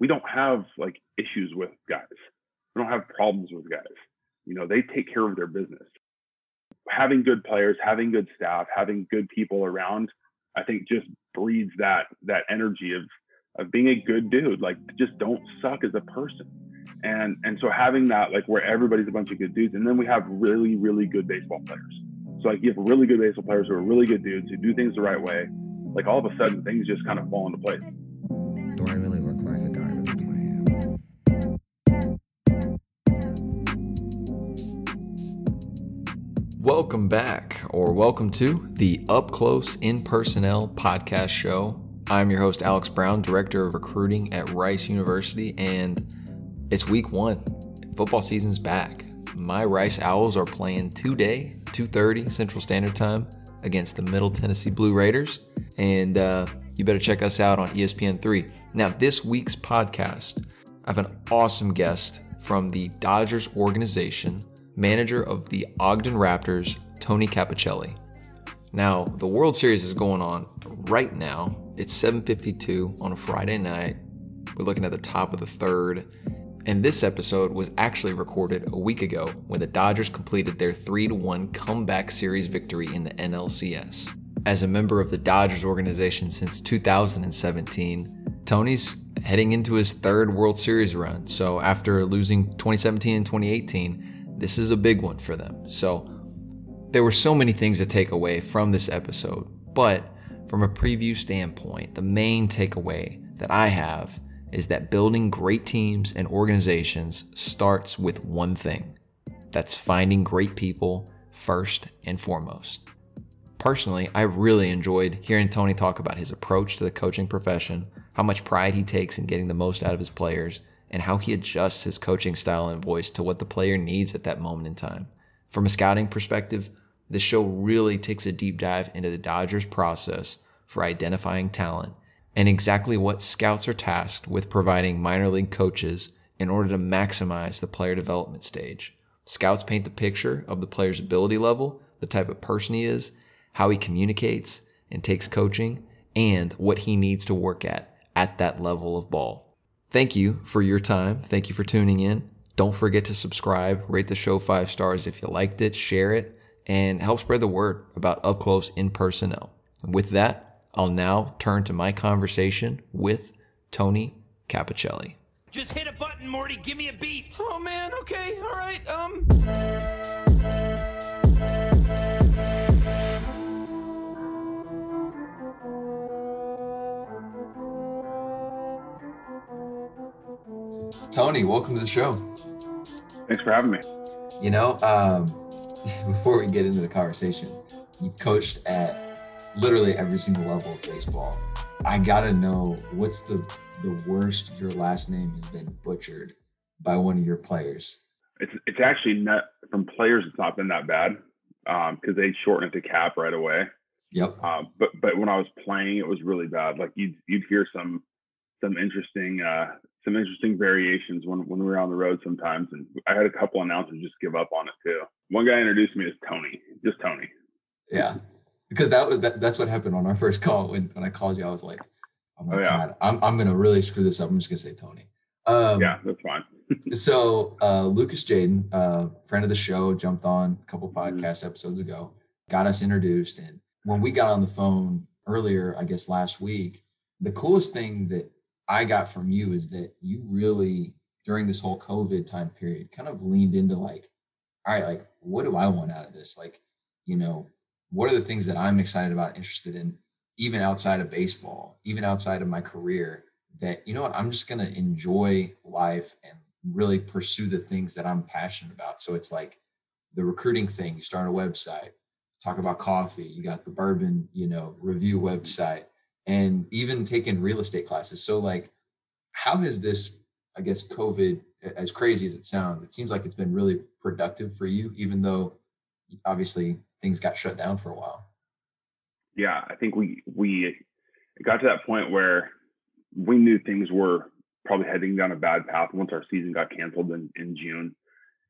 we don't have like issues with guys. We don't have problems with guys. You know, they take care of their business. Having good players, having good staff, having good people around, I think just breeds that that energy of of being a good dude. Like just don't suck as a person. And and so having that like where everybody's a bunch of good dudes, and then we have really really good baseball players. So like you have really good baseball players who are really good dudes who do things the right way. Like all of a sudden things just kind of fall into place. Welcome back, or welcome to the Up Close in Personnel podcast show. I'm your host, Alex Brown, Director of Recruiting at Rice University, and it's week one. Football season's back. My Rice Owls are playing today, 2.30 Central Standard Time against the Middle Tennessee Blue Raiders. And uh, you better check us out on ESPN3. Now, this week's podcast, I have an awesome guest from the Dodgers organization, manager of the Ogden Raptors, Tony Capicelli. Now, the World Series is going on right now. It's 7:52 on a Friday night. We're looking at the top of the 3rd. And this episode was actually recorded a week ago when the Dodgers completed their 3 1 comeback series victory in the NLCS. As a member of the Dodgers organization since 2017, Tony's heading into his third World Series run. So after losing 2017 and 2018, this is a big one for them. So there were so many things to take away from this episode, but from a preview standpoint, the main takeaway that I have is that building great teams and organizations starts with one thing that's finding great people first and foremost. Personally, I really enjoyed hearing Tony talk about his approach to the coaching profession, how much pride he takes in getting the most out of his players, and how he adjusts his coaching style and voice to what the player needs at that moment in time. From a scouting perspective, this show really takes a deep dive into the Dodgers process for identifying talent and exactly what scouts are tasked with providing minor league coaches in order to maximize the player development stage. Scouts paint the picture of the player's ability level, the type of person he is, how he communicates and takes coaching, and what he needs to work at at that level of ball. Thank you for your time. Thank you for tuning in. Don't forget to subscribe, rate the show five stars if you liked it, share it, and help spread the word about up close in personnel. With that, I'll now turn to my conversation with Tony Capicelli. Just hit a button, Morty. Give me a beat. Oh man. Okay. All right. Um. Tony, welcome to the show. Thanks for having me. You know, um, before we get into the conversation, you've coached at literally every single level of baseball. I gotta know what's the the worst your last name has been butchered by one of your players. It's it's actually not from players. It's not been that bad because um, they shorten it to Cap right away. Yep. Uh, but but when I was playing, it was really bad. Like you'd you'd hear some some interesting uh, some interesting variations when when we were on the road sometimes, and I had a couple announcers just give up on it too. One guy introduced me as Tony, just Tony. Yeah because that was that, that's what happened on our first call when, when I called you. I was like, oh my oh, yeah. god, I'm I'm gonna really screw this up. I'm just gonna say Tony. Um, yeah, that's fine. so uh, Lucas Jaden, uh, friend of the show, jumped on a couple mm-hmm. podcast mm-hmm. episodes ago, got us introduced, and when we got on the phone earlier, I guess last week, the coolest thing that I got from you is that you really during this whole COVID time period kind of leaned into like, all right, like what do I want out of this? Like, you know, what are the things that I'm excited about, interested in, even outside of baseball, even outside of my career, that, you know what, I'm just to enjoy life and really pursue the things that I'm passionate about. So it's like the recruiting thing, you start a website, talk about coffee, you got the bourbon, you know, review website, and even taking real estate classes. So, like, how has this, I guess, COVID, as crazy as it sounds, it seems like it's been really productive for you, even though obviously things got shut down for a while. Yeah, I think we we got to that point where we knew things were probably heading down a bad path once our season got canceled in, in June.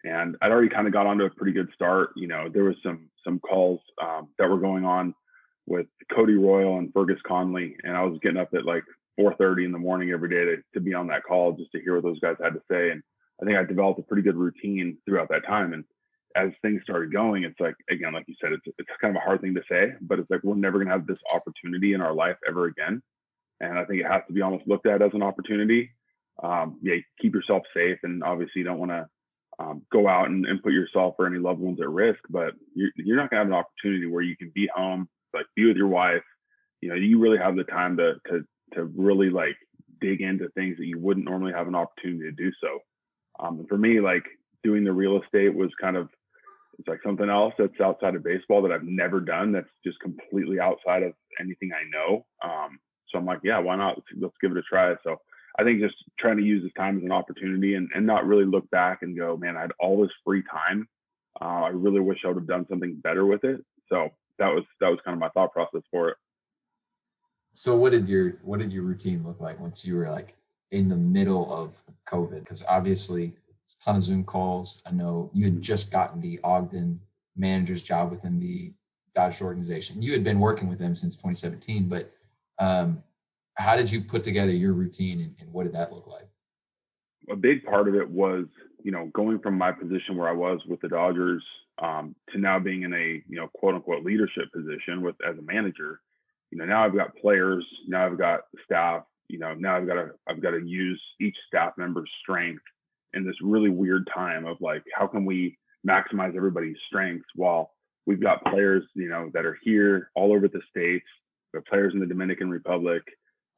And I'd already kind of got onto a pretty good start. You know, there was some some calls um, that were going on with Cody Royle and Fergus Connolly, and I was getting up at like 4:30 in the morning every day to, to be on that call just to hear what those guys had to say. And I think I developed a pretty good routine throughout that time. And as things started going, it's like again, like you said, it's it's kind of a hard thing to say, but it's like we're never gonna have this opportunity in our life ever again. And I think it has to be almost looked at as an opportunity. Um, yeah, keep yourself safe, and obviously you don't want to um, go out and, and, put yourself or any loved ones at risk. But you're, you're not gonna have an opportunity where you can be home, like be with your wife. You know, you really have the time to to to really like dig into things that you wouldn't normally have an opportunity to do so. Um, and for me, like doing the real estate was kind of it's like something else that's outside of baseball that I've never done. That's just completely outside of anything I know. Um, so I'm like, yeah, why not? Let's, let's give it a try. So I think just trying to use this time as an opportunity and, and not really look back and go, man, I had all this free time. Uh, I really wish I would have done something better with it. So that was that was kind of my thought process for it. So what did your what did your routine look like once you were like in the middle of COVID? Because obviously it's a ton of Zoom calls. I know you had just gotten the Ogden manager's job within the Dodgers organization. You had been working with them since 2017, but um, how did you put together your routine and, and what did that look like? A big part of it was, you know, going from my position where I was with the Dodgers um, to now being in a, you know, quote unquote leadership position with as a manager. You know, now I've got players, now I've got staff, you know, now I've got to I've got to use each staff member's strength in this really weird time of like how can we maximize everybody's strengths while we've got players you know that are here all over the states have players in the dominican republic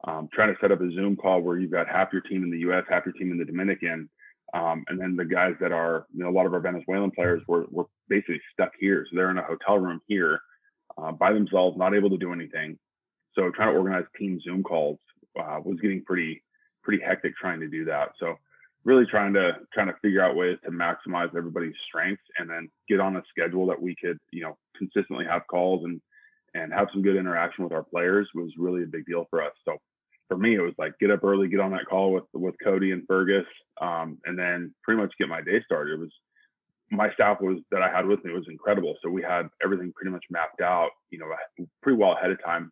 um, trying to set up a zoom call where you've got half your team in the us half your team in the dominican um, and then the guys that are you know a lot of our venezuelan players were, were basically stuck here. So they're in a hotel room here uh, by themselves not able to do anything. So trying to organize team zoom calls uh, was getting pretty pretty hectic trying to do that. So really trying to trying to figure out ways to maximize everybody's strengths and then get on a schedule that we could you know consistently have calls and and have some good interaction with our players was really a big deal for us. So for me it was like get up early get on that call with with cody and fergus um, and then pretty much get my day started it was my staff was that i had with me was incredible so we had everything pretty much mapped out you know pretty well ahead of time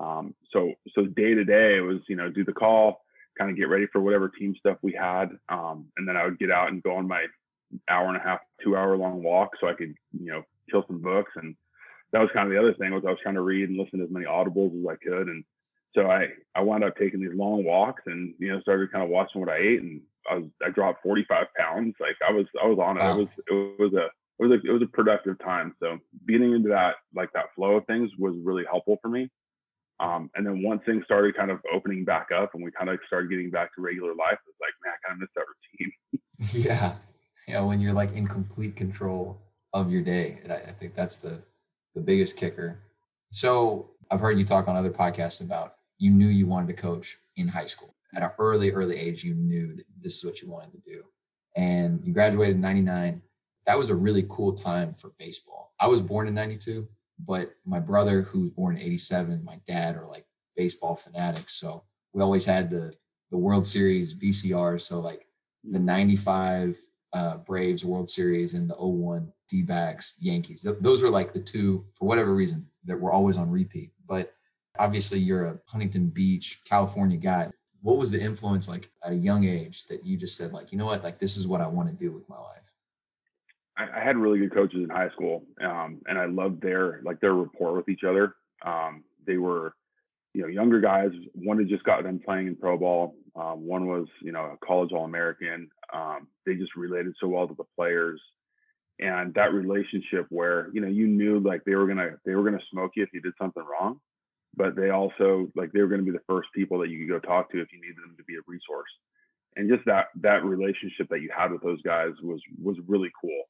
um, so so day to day it was you know do the call kind of get ready for whatever team stuff we had. Um, and then I would get out and go on my hour and a half, two hour long walk so I could, you know, kill some books. And that was kind of the other thing was I was trying to read and listen to as many audibles as I could. And so I, I wound up taking these long walks and, you know, started kind of watching what I ate and I was, I dropped 45 pounds. Like I was, I was on it. Wow. It was, it was a, it was a, it was a productive time. So getting into that, like that flow of things was really helpful for me. Um, and then once things started kind of opening back up and we kind of started getting back to regular life, it's like, man, I kind of missed that routine. yeah. Yeah. When you're like in complete control of your day. And I, I think that's the, the biggest kicker. So I've heard you talk on other podcasts about you knew you wanted to coach in high school at an early, early age. You knew that this is what you wanted to do. And you graduated in 99. That was a really cool time for baseball. I was born in 92 but my brother, who was born in 87, my dad are like baseball fanatics. So we always had the, the World Series VCR. So like the 95 uh, Braves World Series and the 01 D backs Yankees. Th- those were like the two, for whatever reason, that were always on repeat. But obviously, you're a Huntington Beach, California guy. What was the influence like at a young age that you just said, like, you know what, like, this is what I want to do with my life? I, I had really good coaches in high school, um, and I loved their like their rapport with each other. Um, they were, you know, younger guys. One had just gotten done playing in pro ball. Um, one was, you know, a college All American. Um, they just related so well to the players, and that relationship where you know you knew like they were gonna they were gonna smoke you if you did something wrong, but they also like they were gonna be the first people that you could go talk to if you needed them to be a resource and just that that relationship that you had with those guys was was really cool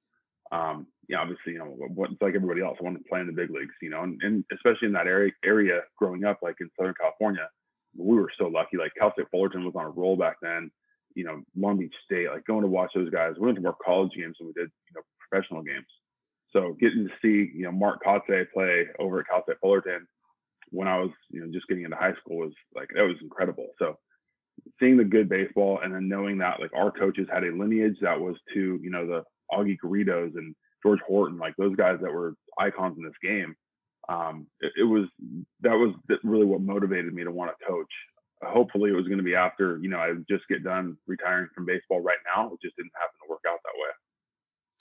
um, you know, obviously, you know, what, it's like everybody else. I wanted to play in the big leagues, you know, and, and especially in that area area growing up, like in Southern California, we were so lucky. Like Cal State Fullerton was on a roll back then. You know, Long Beach State, like going to watch those guys. We went to more college games than we did, you know, professional games. So getting to see, you know, Mark Kotsay play over at Cal State Fullerton when I was, you know, just getting into high school was like that was incredible. So seeing the good baseball and then knowing that like our coaches had a lineage that was to, you know, the Augie Garridos and George Horton, like those guys that were icons in this game. Um, it, it, was that was really what motivated me to want to coach. hopefully it was going to be after you know I just get done retiring from baseball right now. It just didn't happen to work out that way.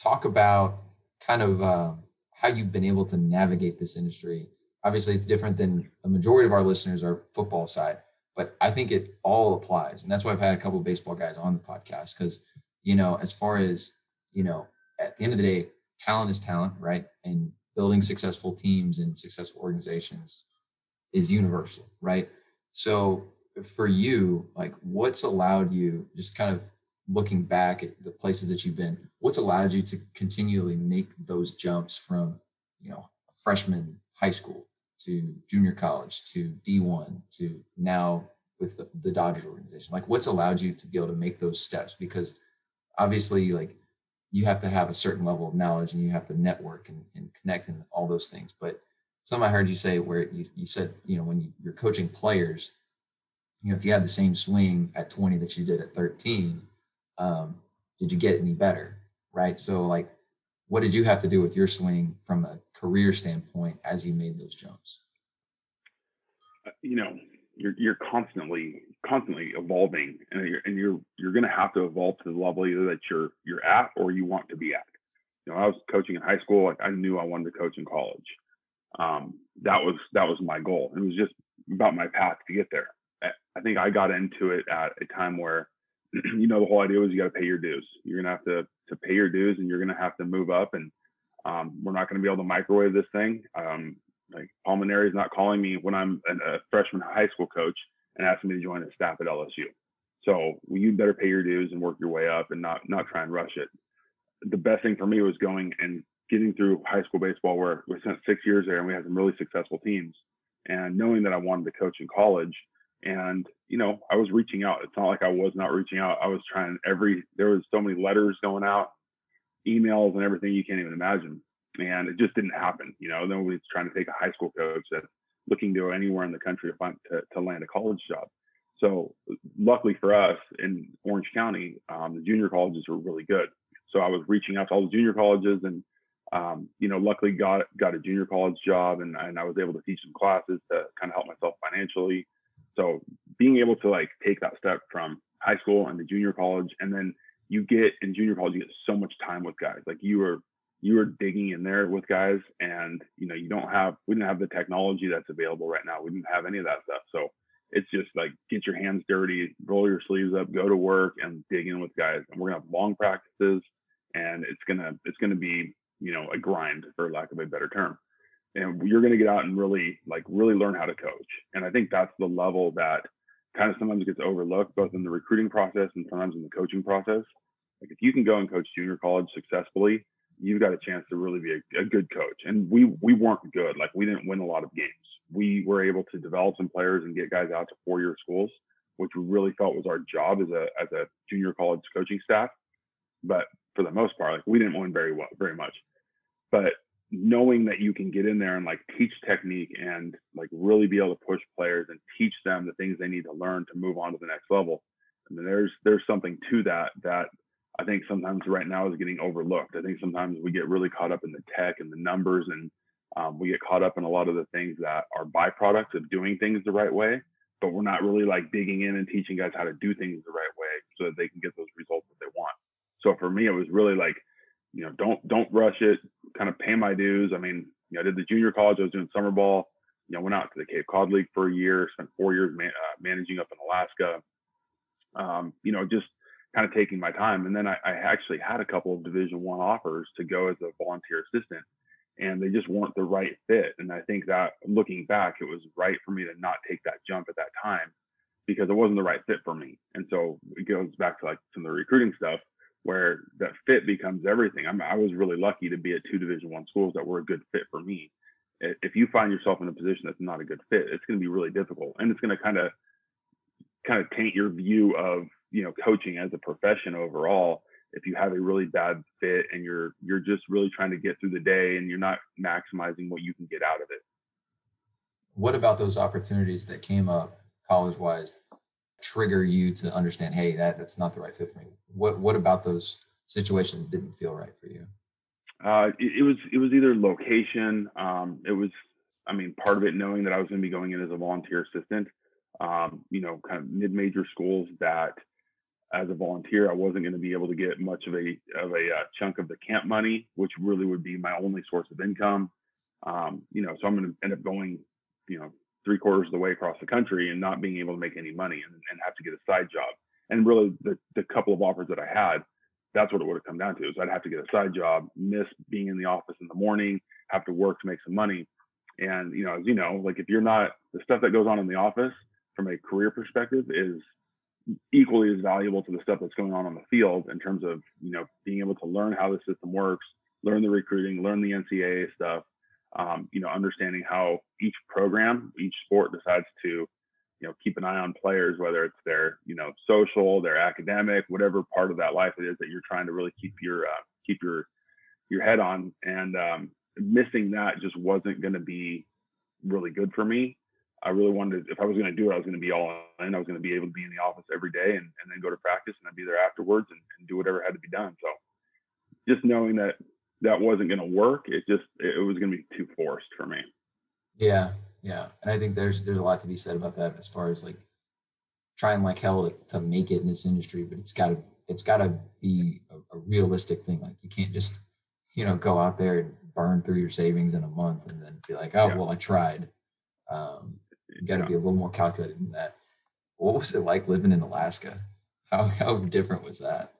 Talk about kind of uh, how you've been able to navigate this industry. Obviously, it's different than a majority of our listeners are football side, but I think it all applies, and that's why I've had a couple of baseball guys on the podcast because you know as far as you know at the end of the day, talent is talent, right? And building successful teams and successful organizations is universal, right? So for you, like what's allowed you, just kind of looking back at the places that you've been, what's allowed you to continually make those jumps from, you know, freshman high school to junior college to D1 to now with the, the Dodgers organization? Like what's allowed you to be able to make those steps? Because obviously, like you have to have a certain level of knowledge and you have to network and, and connect and all those things. But some I heard you say where you, you said, you know, when you, you're coaching players, you know, if you had the same swing at 20 that you did at 13, um, did you get any better? Right. So like, what did you have to do with your swing from a career standpoint as you made those jumps? Uh, you know, you're, you're constantly, constantly evolving and you're, and you're, you're going to have to evolve to the level either that you're, you're at or you want to be at. You know, I was coaching in high school. Like I knew I wanted to coach in college. Um, that was, that was my goal. It was just about my path to get there. I think I got into it at a time where, you know, the whole idea was you got to pay your dues. You're gonna have to to pay your dues, and you're gonna have to move up. And um, we're not gonna be able to microwave this thing. Um, like Paul Mainieri is not calling me when I'm a freshman high school coach and asking me to join the staff at LSU. So you better pay your dues and work your way up, and not not try and rush it. The best thing for me was going and getting through high school baseball, where we spent six years there, and we had some really successful teams. And knowing that I wanted to coach in college, and you know i was reaching out. It's not like i was not reaching out. I was trying every there was so many letters going out emails and everything you can't even imagine and it just didn't happen you know? Nobody's trying to take a high school coach that's looking to go anywhere in the country to find to, to land a college job. So luckily for us in orange county um, the junior colleges were really good. So i was reaching out to all the junior colleges and um, you know luckily got got a junior college job and, and i was able to teach some classes to kind of help myself financially so being able to like take that step from high school and the junior college, and then you get in junior college, you get so much time with guys. Like you are you are digging in there with guys, and you know you don't have we didn't have the technology that's available right now. We didn't have any of that stuff. So it's just like get your hands dirty, roll your sleeves up, go to work, and dig in with guys. And we're gonna have long practices, and it's gonna it's gonna be you know a grind for lack of a better term and you're going to get out and really like really learn how to coach. And i think that's the level that kind of sometimes gets overlooked both in the recruiting process and sometimes in the coaching process. Like if you can go and coach junior college successfully you've got a chance to really be a, a good coach. And we we weren't good. Like we didn't win a lot of games. We were able to develop some players and get guys out to four year schools which we really felt was our job as a as a junior college coaching staff. But for the most part like we didn't win very well very much. But knowing that you can get in there and like teach technique and like really be able to push players and teach them the things they need to learn to move on to the next level. I mean, there's there's something to that that I think sometimes right now is getting overlooked. I think sometimes we get really caught up in the tech and the numbers, and um, we get caught up in a lot of the things that are byproducts of doing things the right way. But we're not really like digging in and teaching guys how to do things the right way so that they can get those results that they want. So for me, it was really like you know, don't don't rush it. Kind of pay my dues. I mean, you know, I did the junior college. I was doing summer ball. You know, went out to the Cape Cod League for a year. Spent four years man, uh, managing up in Alaska. Um, you know, just kind of taking my time. And then I, I actually had a couple of Division One offers to go as a volunteer assistant, and they just weren't the right fit. And I think that looking back, it was right for me to not take that jump at that time because it wasn't the right fit for me. And so it goes back to like some of the recruiting stuff where that fit becomes everything. I'm, I was really lucky to be at two Division One schools that were a good fit for me. If you find yourself in a position that's not a good fit, it's going to be really difficult, and it's going to kind of kind of taint your view of you know coaching as a profession overall. If you have a really bad fit and you're you're just really trying to get through the day and you're not maximizing what you can get out of it. What about those opportunities that came up college wise trigger you to understand, hey, that that's not the right fit for me? What what about those situations didn't feel right for you? Uh, it, it, was it was either location. Um, it was, I mean, part of it knowing that I was going to be going in as a volunteer assistant. um, you know, kind of mid-major schools that as a volunteer, I wasn't going to be able to get much of a of a uh, chunk of the camp money, which really would be my only source of income. Um, you know, so I'm going to end up going, you know, three quarters of the way across the country and not being able to make any money and, and have to get a side job. And really, the the couple of offers that I had, that's what it would have come down to. Is I'd have to get a side job, miss being in the office in the morning, have to work to make some money. And you know, as you know, like if you're not the stuff that goes on in the office from a career perspective is equally as valuable to the stuff that's going on on the field in terms of you know being able to learn how the system works, learn the recruiting, learn the NCAA stuff, um, you know, understanding how each program, each sport decides to you know keep an eye on players, whether it's their you know social, their academic, whatever part of that life it is that you're trying to really keep your uh, keep your your head on, and um, missing that just wasn't going to be really good for me. I really wanted, if I was going to do it, I was going to be all in. I was going to be able to be in the office every day and, and then go to practice and I'd be there afterwards and, and do whatever had to be done. So just knowing that that wasn't going to work, it just, it was going to be too forced for me. Yeah. Yeah. And I think there's, there's a lot to be said about that as far as like trying like hell to, to make it in this industry, but it's gotta, it's gotta be a, a realistic thing. Like you can't just, you know, go out there and burn through your savings in a month and then be like, oh, Yeah. well, I tried. Um, you got to Yeah. be a little more calculated than that. What was it like living in Alaska? How how different was that?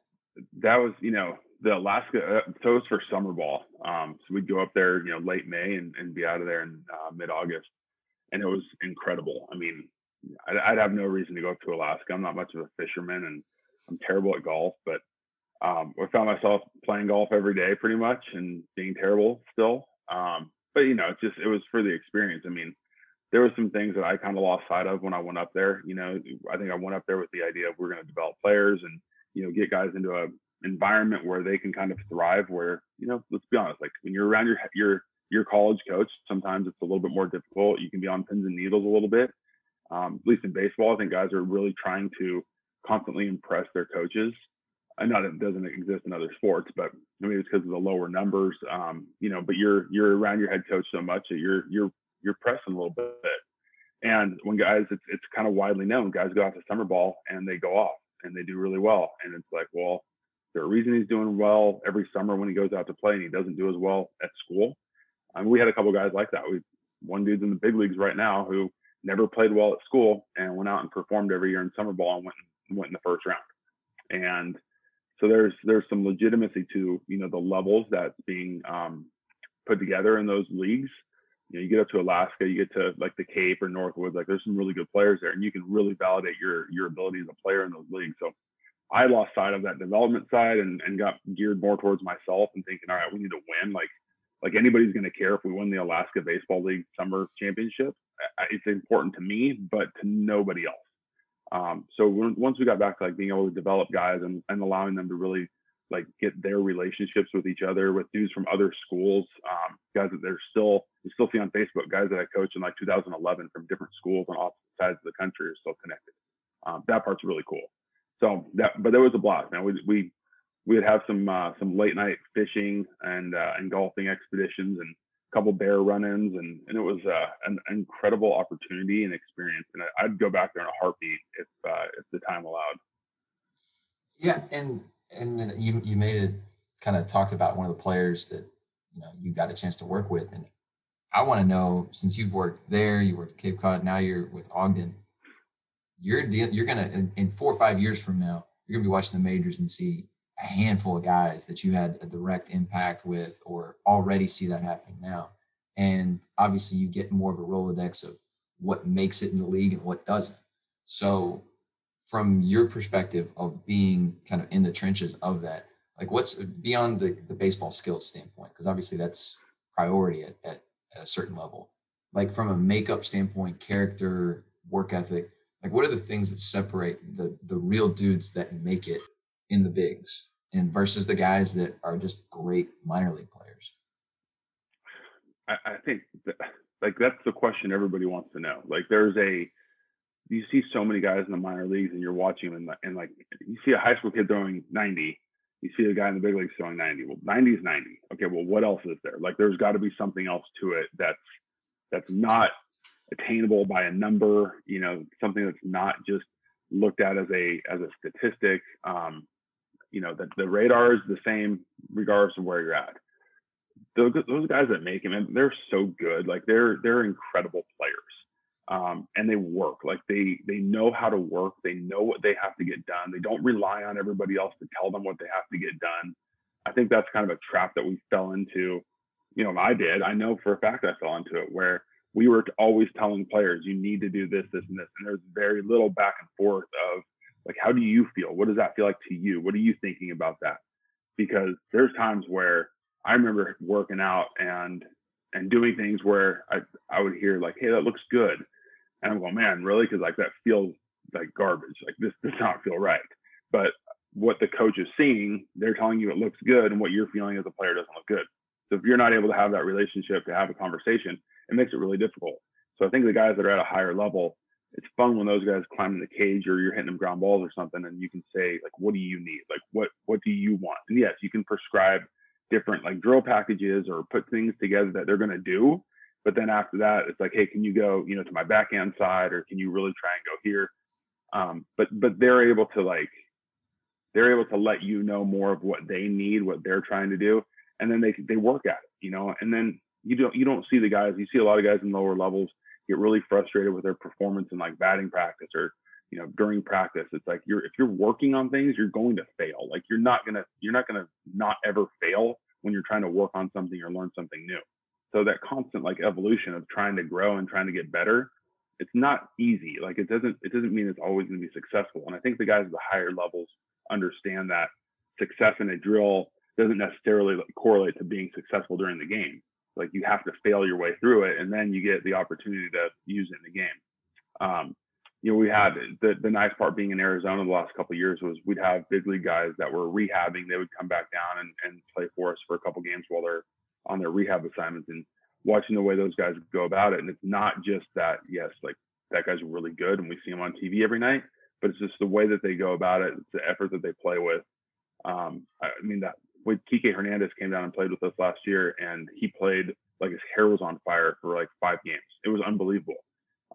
that was you know the Alaska uh, so it was for summer ball. Um so we'd go up there you know late May and, and be out of there in uh, mid August and it was incredible. I mean I'd, I'd have no reason to go up to Alaska. I'm not much of a fisherman and I'm terrible at golf but um I found myself playing golf every day pretty much and being terrible still. Um but you know it's just it was for the experience. I mean there were some things that I kind of lost sight of when I went up there you know I think I went up there with the idea of we're going to develop players and you know get guys into a environment where they can kind of thrive where you know let's be honest like when you're around your your your college coach sometimes it's a little bit more difficult. You can be on pins and needles a little bit. Um, at least in baseball i think guys are really trying to constantly impress their coaches. I know that it doesn't exist in other sports but maybe it's because of the lower numbers um, you know but you're you're around your head coach so much that you're you're you're pressing a little bit. And when guys it's, it's kind of widely known guys go out to summer ball and they go off and they do really well. And it's like well there's a reason he's doing well every summer when he goes out to play and he doesn't do as well at school. I mean, we had a couple guys like that. We one dude's in the big leagues right now who never played well at school and went out and performed every year in summer ball and went went in the first round. And so there's there's some legitimacy to you know the levels that's being um, put together in those leagues. You know, you get up to Alaska, you get to like the Cape or Northwoods, like there's some really good players there, and you can really validate your your ability as a player in those leagues. So I lost sight of that development side and, and got geared more towards myself and thinking, all right, we need to win. Like, like anybody's going to care if we win the Alaska Baseball League Summer Championship. It's important to me, but to nobody else. Um, so when, once we got back to like being able to develop guys and, and allowing them to really like get their relationships with each other, with dudes from other schools, um, guys that they're still you still see on Facebook, guys that I coached in like 2011 from different schools on opposite sides of the country are still connected. Um, that part's really cool. So that, but there was a blast, man. We we we'd have some uh, some late night fishing and uh, and golfing expeditions and a couple bear run-ins, and and it was uh, an incredible opportunity and experience. And I, I'd go back there in a heartbeat if uh, if the time allowed. Yeah, and and you you made it kind of talked about one of the players that you know you got a chance to work with, and I want to know since you've worked there, you worked at Cape Cod, now you're with Ogden. You're deal, you're gonna in, in four or five years from now, you're gonna be watching the majors and see a handful of guys that you had a direct impact with, or already see that happening now. And obviously, you get more of a rolodex of what makes it in the league and what doesn't. So from your perspective of being kind of in the trenches of that, like what's beyond the, the baseball skills standpoint, because obviously that's priority at, at, at a certain level. Like from a makeup standpoint, character, work ethic, like what are the things that separate the the real dudes that make it in the bigs and versus the guys that are just great minor league players? I, I think that, like that's the question everybody wants to know. Like there's a you see so many guys in the minor leagues and you're watching them and, and like you see a high school kid throwing 90 you see a guy in the big leagues throwing 90 well 90 is 90 okay well what else is there like there's got to be something else to it that's that's not attainable by a number, you know, something that's not just looked at as a as a statistic. Um, you know, the, the radar is the same regardless of where you're at. Those, those guys that make them, they're so good. Like they're they're incredible players, um, and they work. Like they they know how to work. They know what they have to get done. They don't rely on everybody else to tell them what they have to get done. I think that's kind of a trap that we fell into. You know, I did. I know for a fact I fell into it where we were always telling players, you need to do this, this, and this. And there's very little back and forth of like, how do you feel? What does that feel like to you? What are you thinking about that? Because there's times where I remember working out and and doing things where I I would hear like, hey, that looks good. And I'm going, man, really? Because like that feels like garbage. Like this does not feel right. But what the coach is seeing, they're telling you it looks good, and what you're feeling as a player doesn't look good. So if you're not able to have that relationship to have a conversation, it makes it really difficult. So I think the guys that are at a higher level, it's fun when those guys climb in the cage or you're hitting them ground balls or something, and you can say like, "What do you need? Like, what what do you want?" And yes, you can prescribe different like drill packages or put things together that they're going to do. But then after that, it's like, hey, can you go, you know, to my backhand side, or can you really try and go here? Um, but but they're able to like, they're able to let you know more of what they need, what they're trying to do, and then they they work at it, you know. And then you don't you don't see the guys. You see a lot of guys in lower levels get really frustrated with their performance in like batting practice or you know during practice. It's like you're if you're working on things you're going to fail. Like you're not gonna you're not gonna not ever fail when you're trying to work on something or learn something new. So that constant like evolution of trying to grow and trying to get better it's not easy. Like it doesn't it doesn't mean it's always going to be successful. And i think the guys at the higher levels understand that success in a drill doesn't necessarily correlate to being successful during the game like you have to fail your way through it and then you get the opportunity to use it in the game. Um, you know we had the, the nice part being in arizona the last couple years was we'd have big league guys that were rehabbing. They would come back down and, and play for us for a couple games while they're on their rehab assignments and watching the way those guys go about it. And it's not just that yes like that guy's really good and we see him on tv every night but it's just the way that they go about it. It's the effort that they play with. Um, I mean that when Kike Hernandez came down and played with us last year, and he played like his hair was on fire for like five games. It was unbelievable.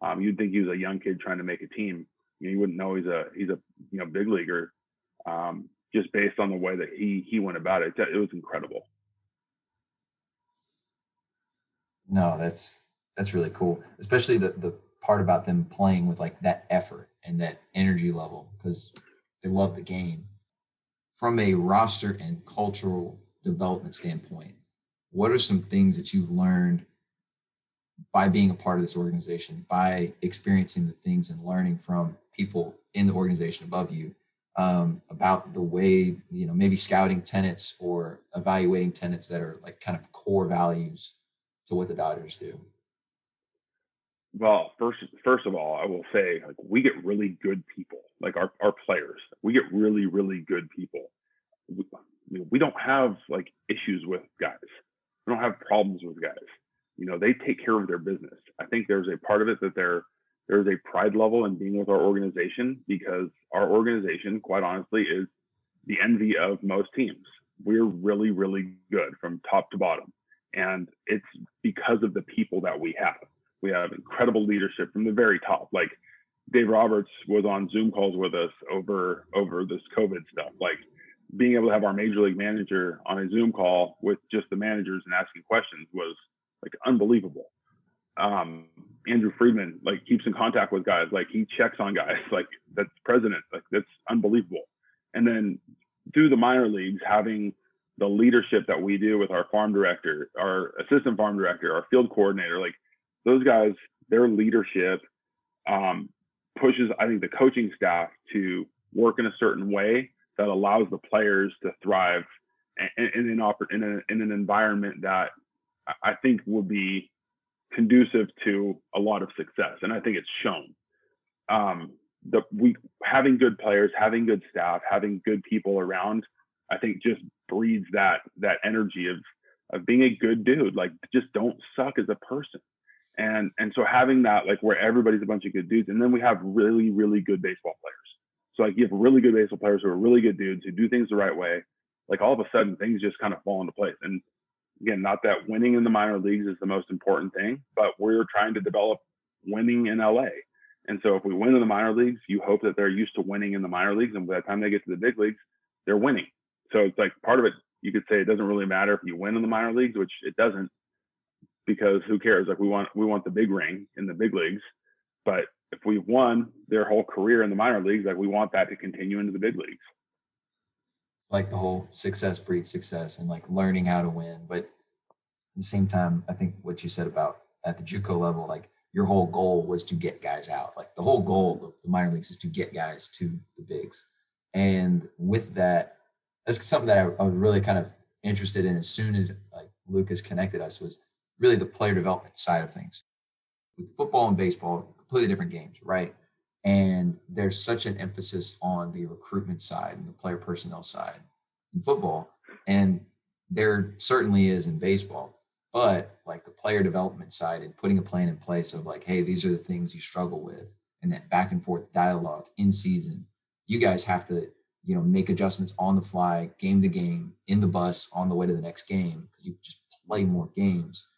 Um, you'd think he was a young kid trying to make a team. You, know, you wouldn't know he's a he's a you know big leaguer, um, just based on the way that he he went about it. It was incredible. No, that's that's really cool, especially the the part about them playing with like that effort and that energy level because they love the game from a roster and cultural development standpoint, what are some things that you've learned by being a part of this organization, by experiencing the things and learning from people in the organization above you um, about the way, you know, maybe scouting tenants or evaluating tenants that are like kind of core values to what the Dodgers do? Well, first, first of all, I will say like we get really good people, like our, our players. We get really, really good people. We, we don't have like issues with guys. We don't have problems with guys. You know, they take care of their business. I think there's a part of it that there there's a pride level in being with our organization because our organization, quite honestly, is the envy of most teams. We're really, really good from top to bottom. And it's because of the people that we have we have incredible leadership from the very top. Like Dave Roberts was on Zoom calls with us over over this COVID stuff. Like being able to have our major league manager on a Zoom call with just the managers and asking questions was like unbelievable. Um, Andrew Friedman like keeps in contact with guys, like he checks on guys, like that's president, like that's unbelievable. And then through the minor leagues, having the leadership that we do with our farm director, our assistant farm director, our field coordinator, like those guys, their leadership um, pushes, I think, the coaching staff to work in a certain way that allows the players to thrive in, in an oper- in, a, in an environment that I think will be conducive to a lot of success, and I think it's shown. Um, the we having good players, having good staff, having good people around, I think just breeds that that energy of of being a good dude. Like just don't suck as a person and and so having that like where everybody's a bunch of good dudes and then we have really really good baseball players so like you have really good baseball players who are really good dudes who do things the right way like all of a sudden things just kind of fall into place and again not that winning in the minor leagues is the most important thing but we're trying to develop winning in LA. And so if we win in the minor leagues, you hope that they're used to winning in the minor leagues. And by the time they get to the big leagues, they're winning. So it's like part of it, you could say it doesn't really matter if you win in the minor leagues, which it doesn't, because who cares? Like we want we want the big ring in the big leagues. But if we've won their whole career in the minor leagues, like we want that to continue into the big leagues. Like the whole success breeds success and like learning how to win. But at the same time, I think what you said about at the JUCO level, like your whole goal was to get guys out. Like the whole goal of the minor leagues is to get guys to the bigs. And with that, that's something that I, I was really kind of interested in as soon as like Lucas connected us was really the player development side of things. With football and baseball, completely different games, right? And there's such an emphasis on the recruitment side and the player personnel side in football. And there certainly is in baseball but like the player development side and putting a plan in place of like hey these are the things you struggle with and that back and forth dialogue in season you guys have to you know make adjustments on the fly game to game in the bus on the way to the next game because you just play more games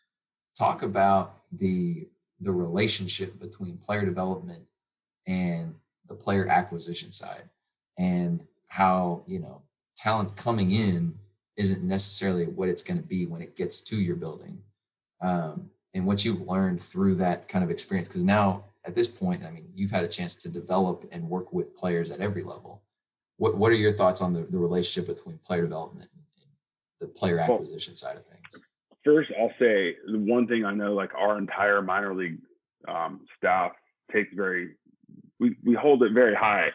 talk about the the relationship between player development and the player acquisition side and how you know talent coming in isn't necessarily what it's going to be when it gets to your building um, and what you've learned through that kind of experience. Because now at this point i mean you've had a chance to develop and work with players at every level. What, what are your thoughts on the, the relationship between player development and the player acquisition well, side of things first i'll say the one thing i know like our entire minor league um, staff takes very we, we hold it very high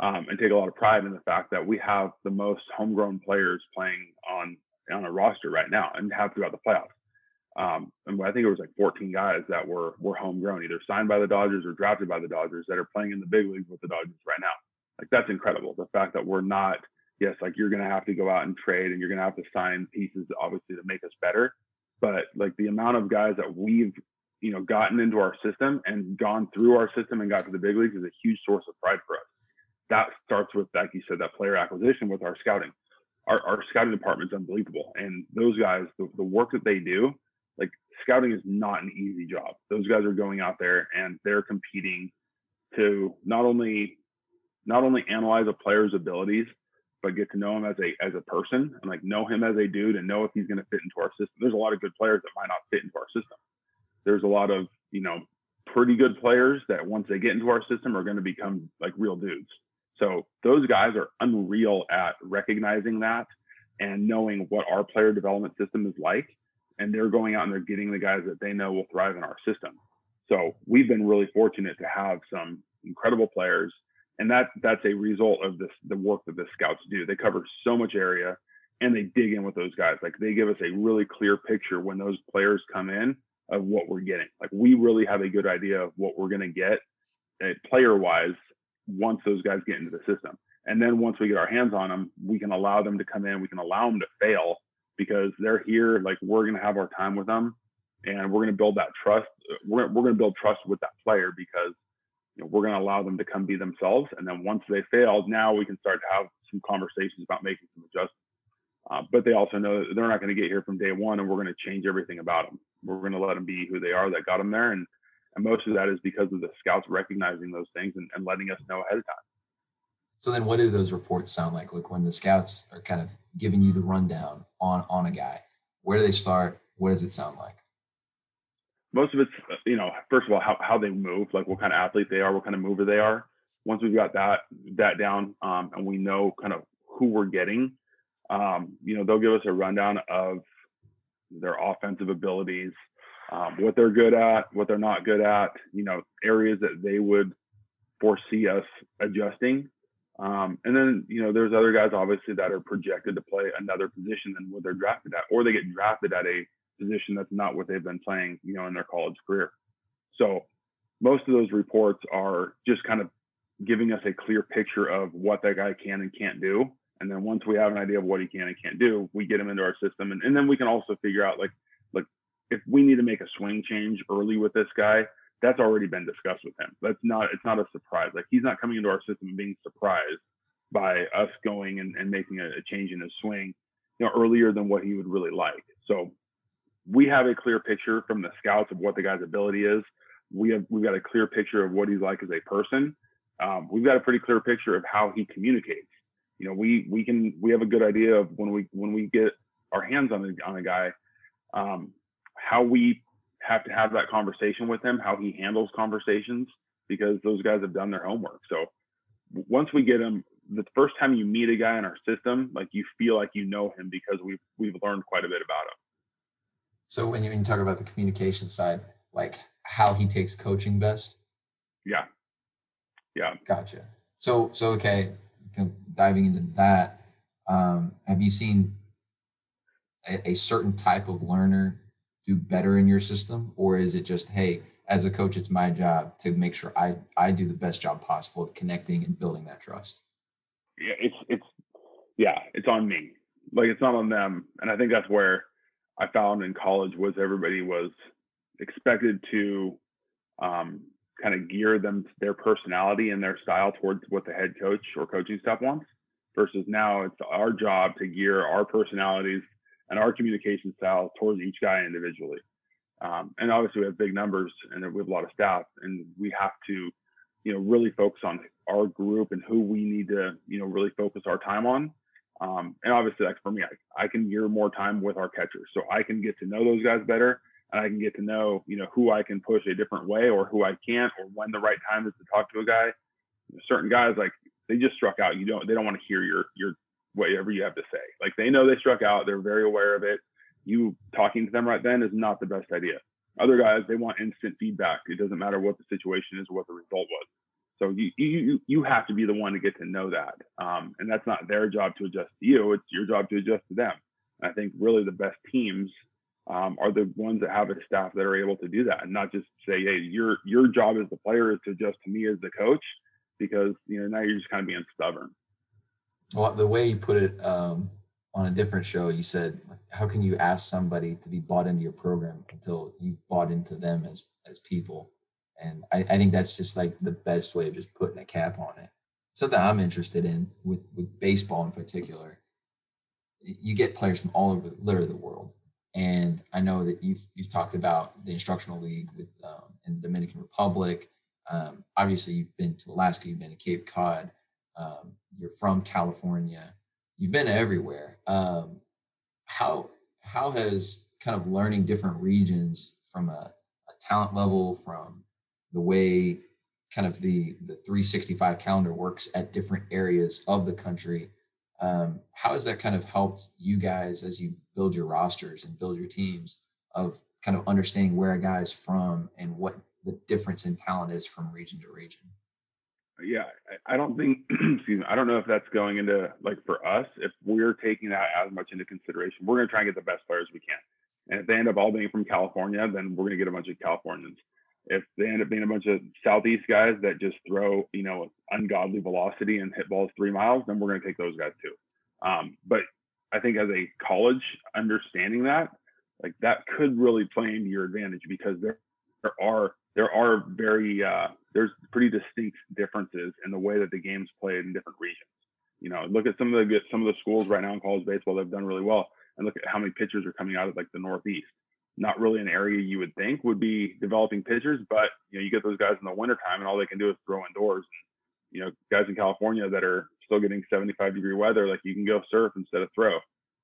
um, and take a lot of pride in the fact that we have the most homegrown players playing on on a roster right now and have throughout the playoffs. Um, and I think it was like 14 guys that were were homegrown, either signed by the Dodgers or drafted by the Dodgers that are playing in the big leagues with the Dodgers right now. Like that's incredible. The fact that we're not, yes, like you're going to have to go out and trade and you're going to have to sign pieces, obviously, to make us better. But like the amount of guys that we've, you know, gotten into our system and gone through our system and got to the big leagues is a huge source of pride for us that starts with, like you said, that player acquisition with our scouting. Our, our scouting department is unbelievable. And those guys, the, the work that they do, like scouting is not an easy job. Those guys are going out there and they're competing to not only not only analyze a player's abilities, but get to know him as a as a person and like know him as a dude and know if he's going to fit into our system. There's a lot of good players that might not fit into our system. There's a lot of you know pretty good players that once they get into our system are going to become like real dudes. So those guys are unreal at recognizing that and knowing what our player development system is like. And they're going out and they're getting the guys that they know will thrive in our system. So we've been really fortunate to have some incredible players. And that that's a result of this the work that the scouts do. They cover so much area and they dig in with those guys. Like they give us a really clear picture when those players come in of what we're getting. Like we really have a good idea of what we're going to get uh, player wise once those guys get into the system. And then once we get our hands on them, we can allow them to come in. We can allow them to fail because they're here. Like we're going to have our time with them, and we're going to build that trust. We're we're going to build trust with that player because you know, we're going to allow them to come be themselves. And then once they fail, now we can start to have some conversations about making some adjustments. Uh, but they also know they're not going to get here from day one, and we're going to change everything about them. We're going to let them be who they are that got them there, and and most of that is because of the scouts recognizing those things and, and letting us know ahead of time. So then what do those reports sound like? Like when the scouts are kind of giving you the rundown on on a guy, where do they start? What does it sound like? Most of it's, you know, first of all, how, how they move, like what kind of athlete they are, what kind of mover they are. Once we've got that that down, um, and we know kind of who we're getting, um, you know, they'll give us a rundown of their offensive abilities, um, what they're good at, what they're not good at, you know, areas that they would foresee us adjusting. Um, and then, you know, there's other guys obviously that are projected to play another position than what they're drafted at, or they get drafted at a position that's not what they've been playing, you know, in their college career. So most of those reports are just kind of giving us a clear picture of what that guy can and can't do. And then once we have an idea of what he can and can't do, we get him into our system. And, and then we can also figure out like, like if we need to make a swing change early with this guy, that's already been discussed with him. That's not it's not a surprise. Like he's not coming into our system and being surprised by us going and, and making a, a change in his swing, you know, earlier than what he would really like. So we have a clear picture from the scouts of what the guy's ability is. we have we've got a clear picture of what he's like as a person. Um, we've got a pretty clear picture of how he communicates. You know, we we can we have a good idea of when we when we get our hands on a on a guy, um, how we have to have that conversation with him, how he handles conversations, because those guys have done their homework. So once we get him, the first time you meet a guy in our system, like you feel like you know him because we've we've learned quite a bit about him. So when you, when you talk about the communication side, like how he takes coaching best. Yeah. Yeah. Gotcha. So so okay, diving into that, um, have you seen a, a certain type of learner do better in your system, or is it just hey, as a coach, it's my job to make sure I I do the best job possible of connecting and building that trust. Yeah, it's it's yeah, it's on me. Like it's not on them, and I think that's where I found in college was everybody was expected to um, kind of gear them their personality and their style towards what the head coach or coaching staff wants versus now it's our job to gear our personalities and our communication style towards each guy individually. Um, and obviously we have big numbers and we have a lot of staff and we have to you know really focus on our group and who we need to you know really focus our time on um, and obviously like for me I, I can gear more time with our catchers so i can get to know those guys better and I can get to know, you know, who I can push a different way or who I can't, or when the right time is to talk to a guy. Certain guys, like they just struck out. You don't, they don't want to hear your your whatever you have to say. Like they know they struck out. They're very aware of it. You talking to them right then is not the best idea. Other guys, they want instant feedback. It doesn't matter what the situation is or what the result was. So you you you have to be the one to get to know that, um, and that's not their job to adjust to you. It's your job to adjust to them. And I think really the best teams um, are the ones that have a staff that are able to do that and not just say, hey, your your job as the player is to adjust to me as the coach because you know now you're just kind of being stubborn. Well, the way you put it um, on a different show, you said, how can you ask somebody to be bought into your program until you've bought into them as as people? And I, I think that's just like the best way of just putting a cap on it. Something I'm interested in with with baseball in particular. You get players from all over literally the world and I know that you've you've talked about the instructional league with um, in the Dominican Republic. Um, obviously, you've been to Alaska, you've been to Cape Cod, um, you're from California, you've been everywhere. Um, how how has kind of learning different regions from a, a talent level, from the way kind of the the 365 calendar works at different areas of the country um, how has that kind of helped you guys as you build your rosters and build your teams of kind of understanding where a guy is from and what the difference in talent is from region to region? Yeah, I don't think, excuse me, I don't know if that's going into like for us, if we're taking that as much into consideration, we're going to try and get the best players we can. And if they end up all being from California, then we're going to get a bunch of Californians. If they end up being a bunch of Southeast guys that just throw, you know, ungodly velocity and hit balls three miles, then we're going to take those guys too. Um, but I think as a college, understanding that, like that could really play into your advantage because there, there are there are very uh, there's pretty distinct differences in the way that the game's played in different regions. You know, look at some of the some of the schools right now in college baseball that have done really well, and look at how many pitchers are coming out of like the Northeast not really an area you would think would be developing pitchers, but you know, you get those guys in the wintertime and all they can do is throw indoors. You know, guys in California that are still getting 75 degree weather, like you can go surf instead of throw.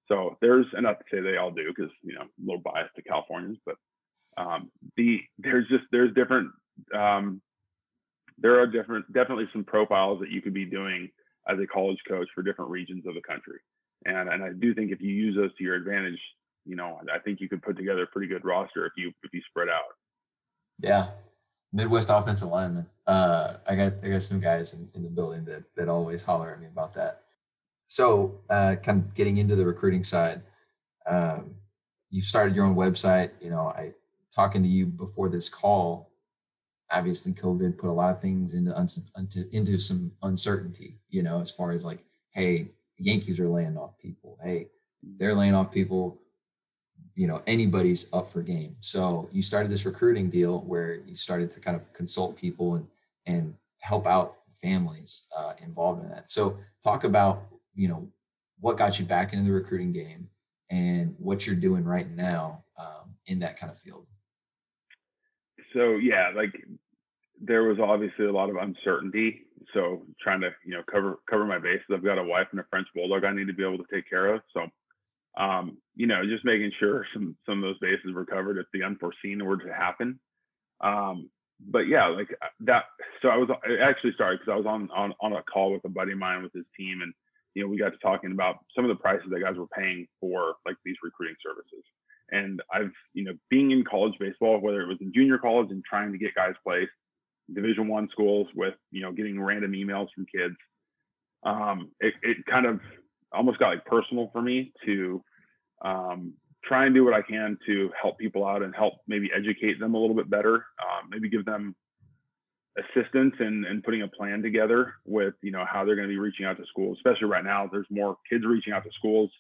So there's enough to say they all do because you know a little biased to Californians, but um, the there's just there's different um, there are different definitely some profiles that you could be doing as a college coach for different regions of the country, and and I do think if you use those to your advantage, you know, I think you could put together a pretty good roster if you if you spread out. Yeah, Midwest offensive lineman. Uh, I got I got some guys in, in the building that that always holler at me about that. So, uh, kind of getting into the recruiting side, um, you started your own website. You know, I talking to you before this call. Obviously, COVID put a lot of things into into, into some uncertainty. You know, as far as like, hey, Yankees are laying off people. Hey, they're laying off people you know anybody's up for game so you started this recruiting deal where you started to kind of consult people and and help out families uh, involved in that so talk about you know what got you back into the recruiting game and what you're doing right now um, in that kind of field so yeah, like there was obviously a lot of uncertainty. So trying to you know cover cover my bases. I've got a wife and a French bulldog I need to be able to take care of. So um, you know, just making sure some some of those bases were covered if the unforeseen were to happen. Um, but yeah, like uh, that. So I was actually started because I was on on on a call with a buddy of mine with his team, and you know we got to talking about some of the prices that guys were paying for like these recruiting services. And I've you know being in college baseball, whether it was in junior college and trying to get guys placed, Division One schools with you know getting random emails from kids, um, it it kind of almost got like personal for me to um, try and do what I can to help people out and help maybe educate them a little bit better, um, maybe give them assistance in, in putting a plan together with you know how they're going to be reaching out to schools especially right now there's more kids reaching out to schools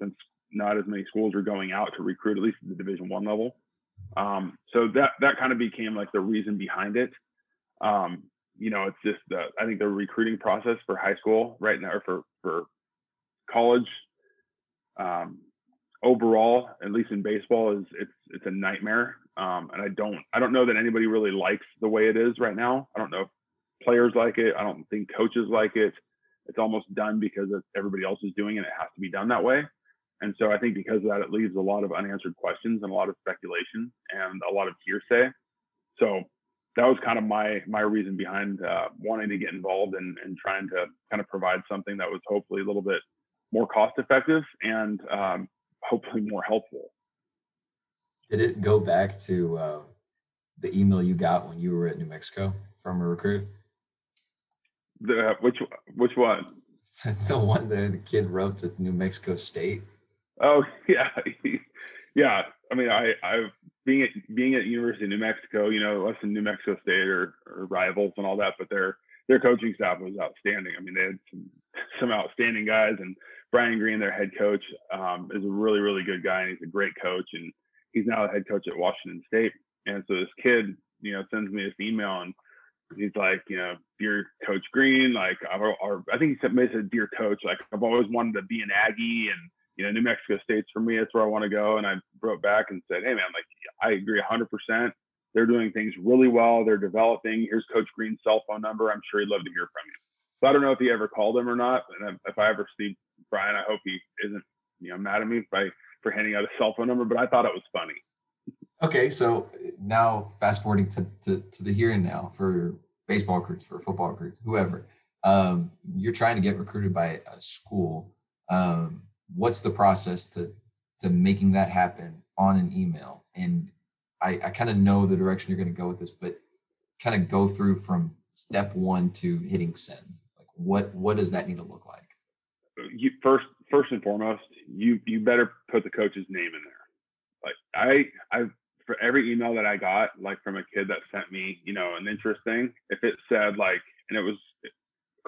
since not as many schools are going out to recruit at least at the division one level. Um, so that that kind of became like the reason behind it. Um, you know it's just the i think the recruiting process for high school right now or for for college um, overall, at least in baseball, is it's it's a nightmare. Um, and I don't I don't know that anybody really likes the way it is right now. I don't know if players like it. I don't think coaches like it. It's almost done because everybody else is doing it. It has to be done that way. And so I think because of that, it leaves a lot of unanswered questions and a lot of speculation and a lot of hearsay. So that was kind of my my reason behind uh, wanting to get involved and, and trying to kind of provide something that was hopefully a little bit more cost effective and um, hopefully more helpful. Did it go back to uh, the email you got when you were at New Mexico from a recruit? The which which one? the one that the kid wrote to New Mexico State. Oh yeah, yeah. I mean, I I being at being at University of New Mexico, you know, us than New Mexico State are, or rivals and all that, but their their coaching staff was outstanding. I mean, they had some some outstanding guys, and Brian Green, their head coach, um, is a really, really good guy, and he's a great coach. And he's now the head coach at Washington State. And so this kid, you know, sends me this email, and he's like, you know, dear Coach Green, like, I think he said, maybe said, dear Coach, like, I've always wanted to be an Aggie, and you know, New Mexico State's for me. That's where I want to go. And I wrote back and said, hey man, like, I agree 100%. They're doing things really well. They're developing. Here's Coach Green's cell phone number. I'm sure he'd love to hear from you. So I don't know if he ever called him or not. And if I ever see Brian, I hope he isn't, you know, mad at me by for handing out a cell phone number, but I thought it was funny. Okay, so now fast forwarding to, to, to the here and now for baseball recruits, for football recruits, whoever. Um, you're trying to get recruited by a school. Um, what's the process to to making that happen on an email? And I, I kind of know the direction you're going to go with this, but kind of go through from step one to hitting send. Like what what does that need to look like? You first first and foremost, you you better put the coach's name in there. Like I I for every email that I got, like from a kid that sent me, you know, an interest thing, if it said like, and it was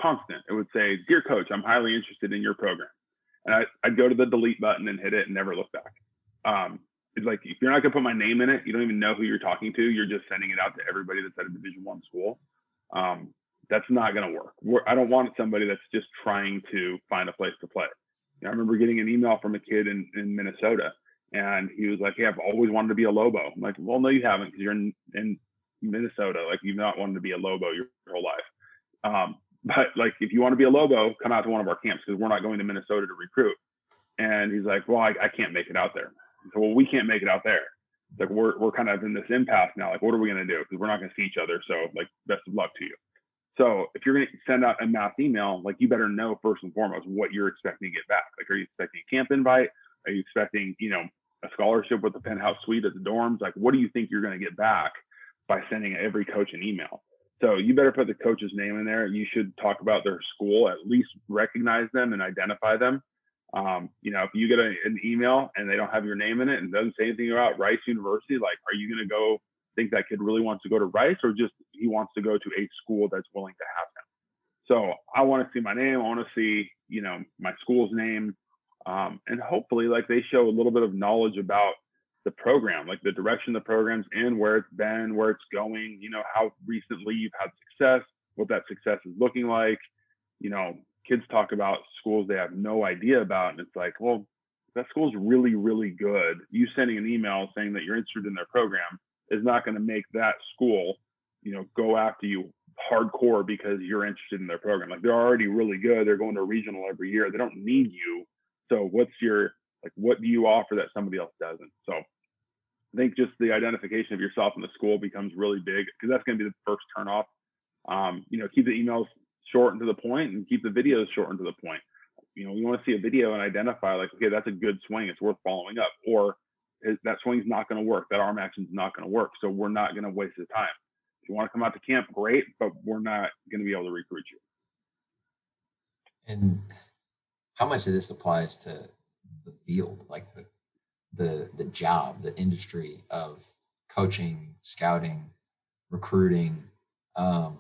constant, it would say, "Dear Coach, I'm highly interested in your program," and I, I'd go to the delete button and hit it and never look back. Um, it's like if you're not gonna put my name in it, you don't even know who you're talking to. You're just sending it out to everybody that's at a Division One school. Um, that's not going to work. We're, I don't want somebody that's just trying to find a place to play. I remember getting an email from a kid in, in Minnesota, and he was like, "Hey, I've always wanted to be a Lobo." I'm like, "Well, no, you haven't, because you're in, in Minnesota. Like, you've not wanted to be a Lobo your, whole life." Um, but like, if you want to be a Lobo, come out to one of our camps because we're not going to Minnesota to recruit. And he's like, "Well, I, I can't make it out there." So, well, we can't make it out there. Like, we're we're kind of in this impasse now. Like, what are we going to do? Because we're not going to see each other. So, like, best of luck to you. So if you're going to send out a mass email, like you better know first and foremost what you're expecting to get back. Like, are you expecting a camp invite? Are you expecting, you know, a scholarship with a penthouse suite at the dorms? Like, what do you think you're going to get back by sending every coach an email? So you better put the coach's name in there. You should talk about their school, at least recognize them and identify them. Um, you know, if you get a, an email and they don't have your name in it and doesn't say anything about Rice University, like, are you going to go think that kid really wants to go to Rice or just he wants to go to a school that's willing to have him. So I want to see my name. I want to see, you know, my school's name. Um, and hopefully like they show a little bit of knowledge about the program, like the direction the program's in, where it's been, where it's going, you know, how recently you've had success, what that success is looking like. You know, kids talk about schools they have no idea about. And it's like, well, that school's really, really good. You sending an email saying that you're interested in their program is not going to make that school, you know, go after you hardcore because you're interested in their program. Like they're already really good. They're going to regional every year. They don't need you. So what's your like what do you offer that somebody else doesn't? So I think just the identification of yourself in the school becomes really big because that's going to be the first turn off. Um, you know, keep the emails short and to the point and keep the videos short and to the point. You know, we want to see a video and identify like, okay, that's a good swing. It's worth following up. Or that swing's not going to work. That arm action is not going to work. So we're not going to waste the time. If you want to come out to camp, great, but we're not going to be able to recruit you. And how much of this applies to the field, like the the the job, the industry of coaching, scouting, recruiting? Um,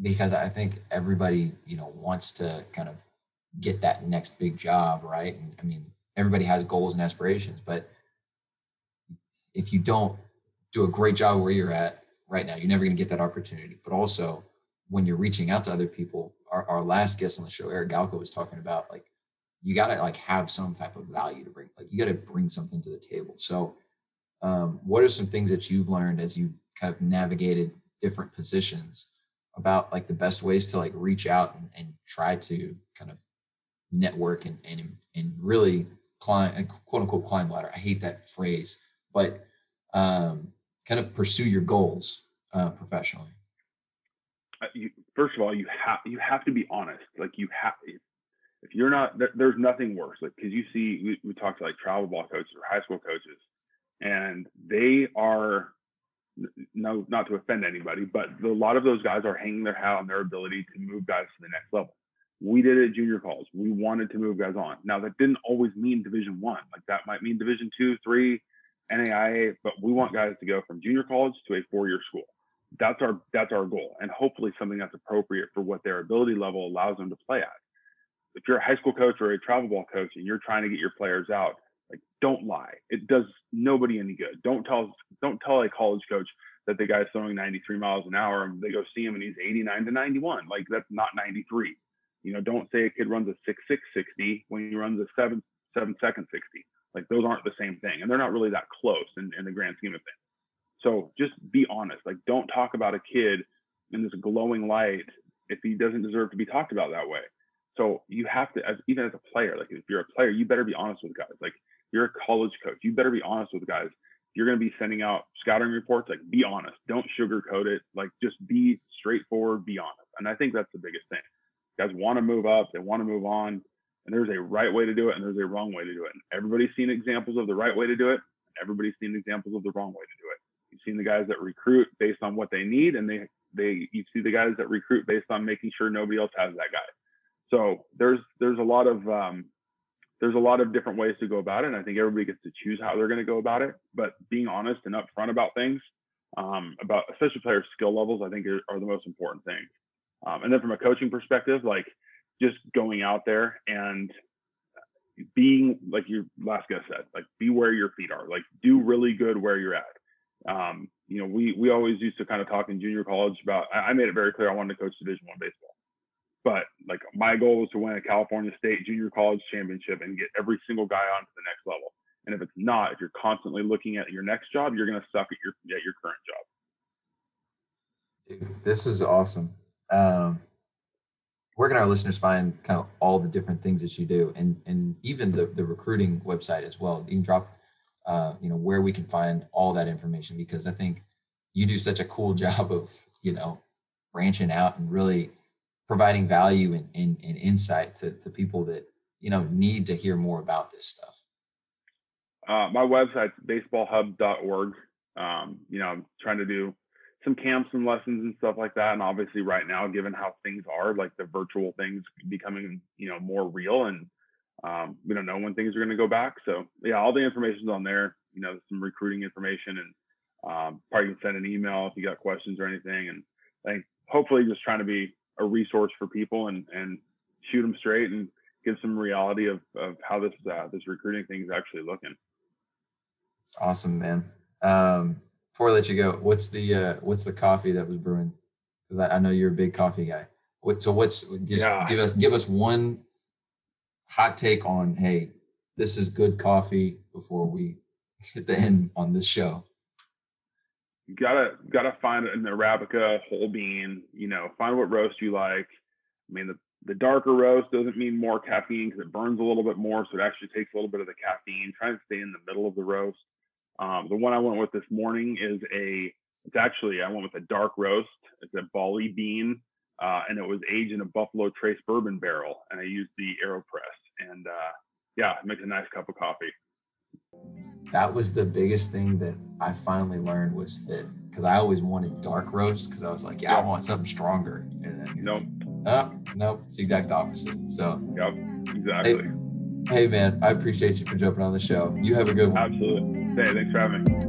because I think everybody, you know, wants to kind of get that next big job, right? And I mean, everybody has goals and aspirations, but if you don't do a great job where you're at right now, you're never going to get that opportunity. But also, when you're reaching out to other people, our, our last guest on the show, Eric Galko, was talking about like you got to like have some type of value to bring. Like you got to bring something to the table. So, um, what are some things that you've learned as you kind of navigated different positions about like the best ways to like reach out and, and try to kind of network and and and really climb quote unquote climb ladder. I hate that phrase, but um, kind of pursue your goals uh, professionally? Uh, first of all, you have you have to be honest. Like you have, if you're not, there, there's nothing worse. Like because you see, we, we talk to like travel ball coaches or high school coaches, and they are no, not to offend anybody, but a lot of those guys are hanging their hat on their ability to move guys to the next level. We did it at junior college. We wanted to move guys on. Now that didn't always mean Division One. Like that might mean Division Two, Three, NAIA, but we want guys to go from junior college to a four-year school. That's our that's our goal, and hopefully something that's appropriate for what their ability level allows them to play at. If you're a high school coach or a travel ball coach and you're trying to get your players out, like don't lie. It does nobody any good. Don't tell don't tell a college coach that the guy's throwing 93 miles an hour and they go see him and he's 89 to 91. Like that's not 93. You know, don't say a kid runs a 6 6 60 when he runs a 7 7 second 60. Like those aren't the same thing, and they're not really that close in, in the grand scheme of things. So just be honest. Like don't talk about a kid in this glowing light if he doesn't deserve to be talked about that way. So you have to, as even as a player, like if you're a player, you better be honest with guys. Like you're a college coach, you better be honest with guys. You're going to be sending out scouting reports. Like be honest. Don't sugarcoat it. Like just be straightforward. Be honest. And I think that's the biggest thing. Guys want to move up. They want to move on. And there's a right way to do it and there's a wrong way to do it. And everybody's seen examples of the right way to do it. Everybody's seen examples of the wrong way to do it. You've seen the guys that recruit based on what they need, and they they you see the guys that recruit based on making sure nobody else has that guy. So there's there's a lot of um, there's a lot of different ways to go about it. And I think everybody gets to choose how they're going to go about it. But being honest and upfront about things, um, about especially player skill levels, I think are, are the most important things. Um, and then from a coaching perspective, like just going out there and being like your last guy said, like be where your feet are, like do really good where you're at. Um, you know, we we always used to kind of talk in junior college about. I made it very clear I wanted to coach Division One baseball, but like my goal was to win a California State Junior College Championship and get every single guy on to the next level. And if it's not, if you're constantly looking at your next job, you're going to suck at your at your current job. Dude, this is awesome. Um, where can our listeners find kind of all the different things that you do and and even the the recruiting website as well? You can drop uh, you know where we can find all that information because i think you do such a cool job of you know branching out and really providing value and, and, and insight to, to people that you know need to hear more about this stuff. Uh, my website's baseballhub.org um, you know i'm trying to do some camps and lessons and stuff like that. And obviously, right now, given how things are, like the virtual things becoming, you know, more real, and um, we don't know when things are going to go back. So yeah, all the information's on there. You know, some recruiting information, and um, probably can send an email if you got questions or anything. And think hopefully just trying to be a resource for people and and shoot them straight and give some reality of of how this uh, this recruiting thing is actually looking. Awesome, man. Um, before I let you go, what's the uh, what's the coffee that was brewing? Because I, I, know you're a big coffee guy. What so what's just yeah. give us give us one hot take on hey, this is good coffee before we hit the end on this show. you gotta gotta find an arabica whole bean. You know, find what roast you like. I mean, the the darker roast doesn't mean more caffeine because it burns a little bit more, so it actually takes a little bit of the caffeine. Try to stay in the middle of the roast. Um, the one I went with this morning is a. It's actually I went with a dark roast. It's a Bali bean, uh, and it was aged in a Buffalo Trace bourbon barrel, and I used the Aeropress, and uh, yeah, it makes a nice cup of coffee. That was the biggest thing that I finally learned was that because I always wanted dark roast because I was like, yeah, I want something stronger. And then Nope. oh, nope, it's the exact opposite. So Yep. Exactly. Hey man, I appreciate you for jumping on the show. You have a good one. Absolutely. Hey, thanks for having me.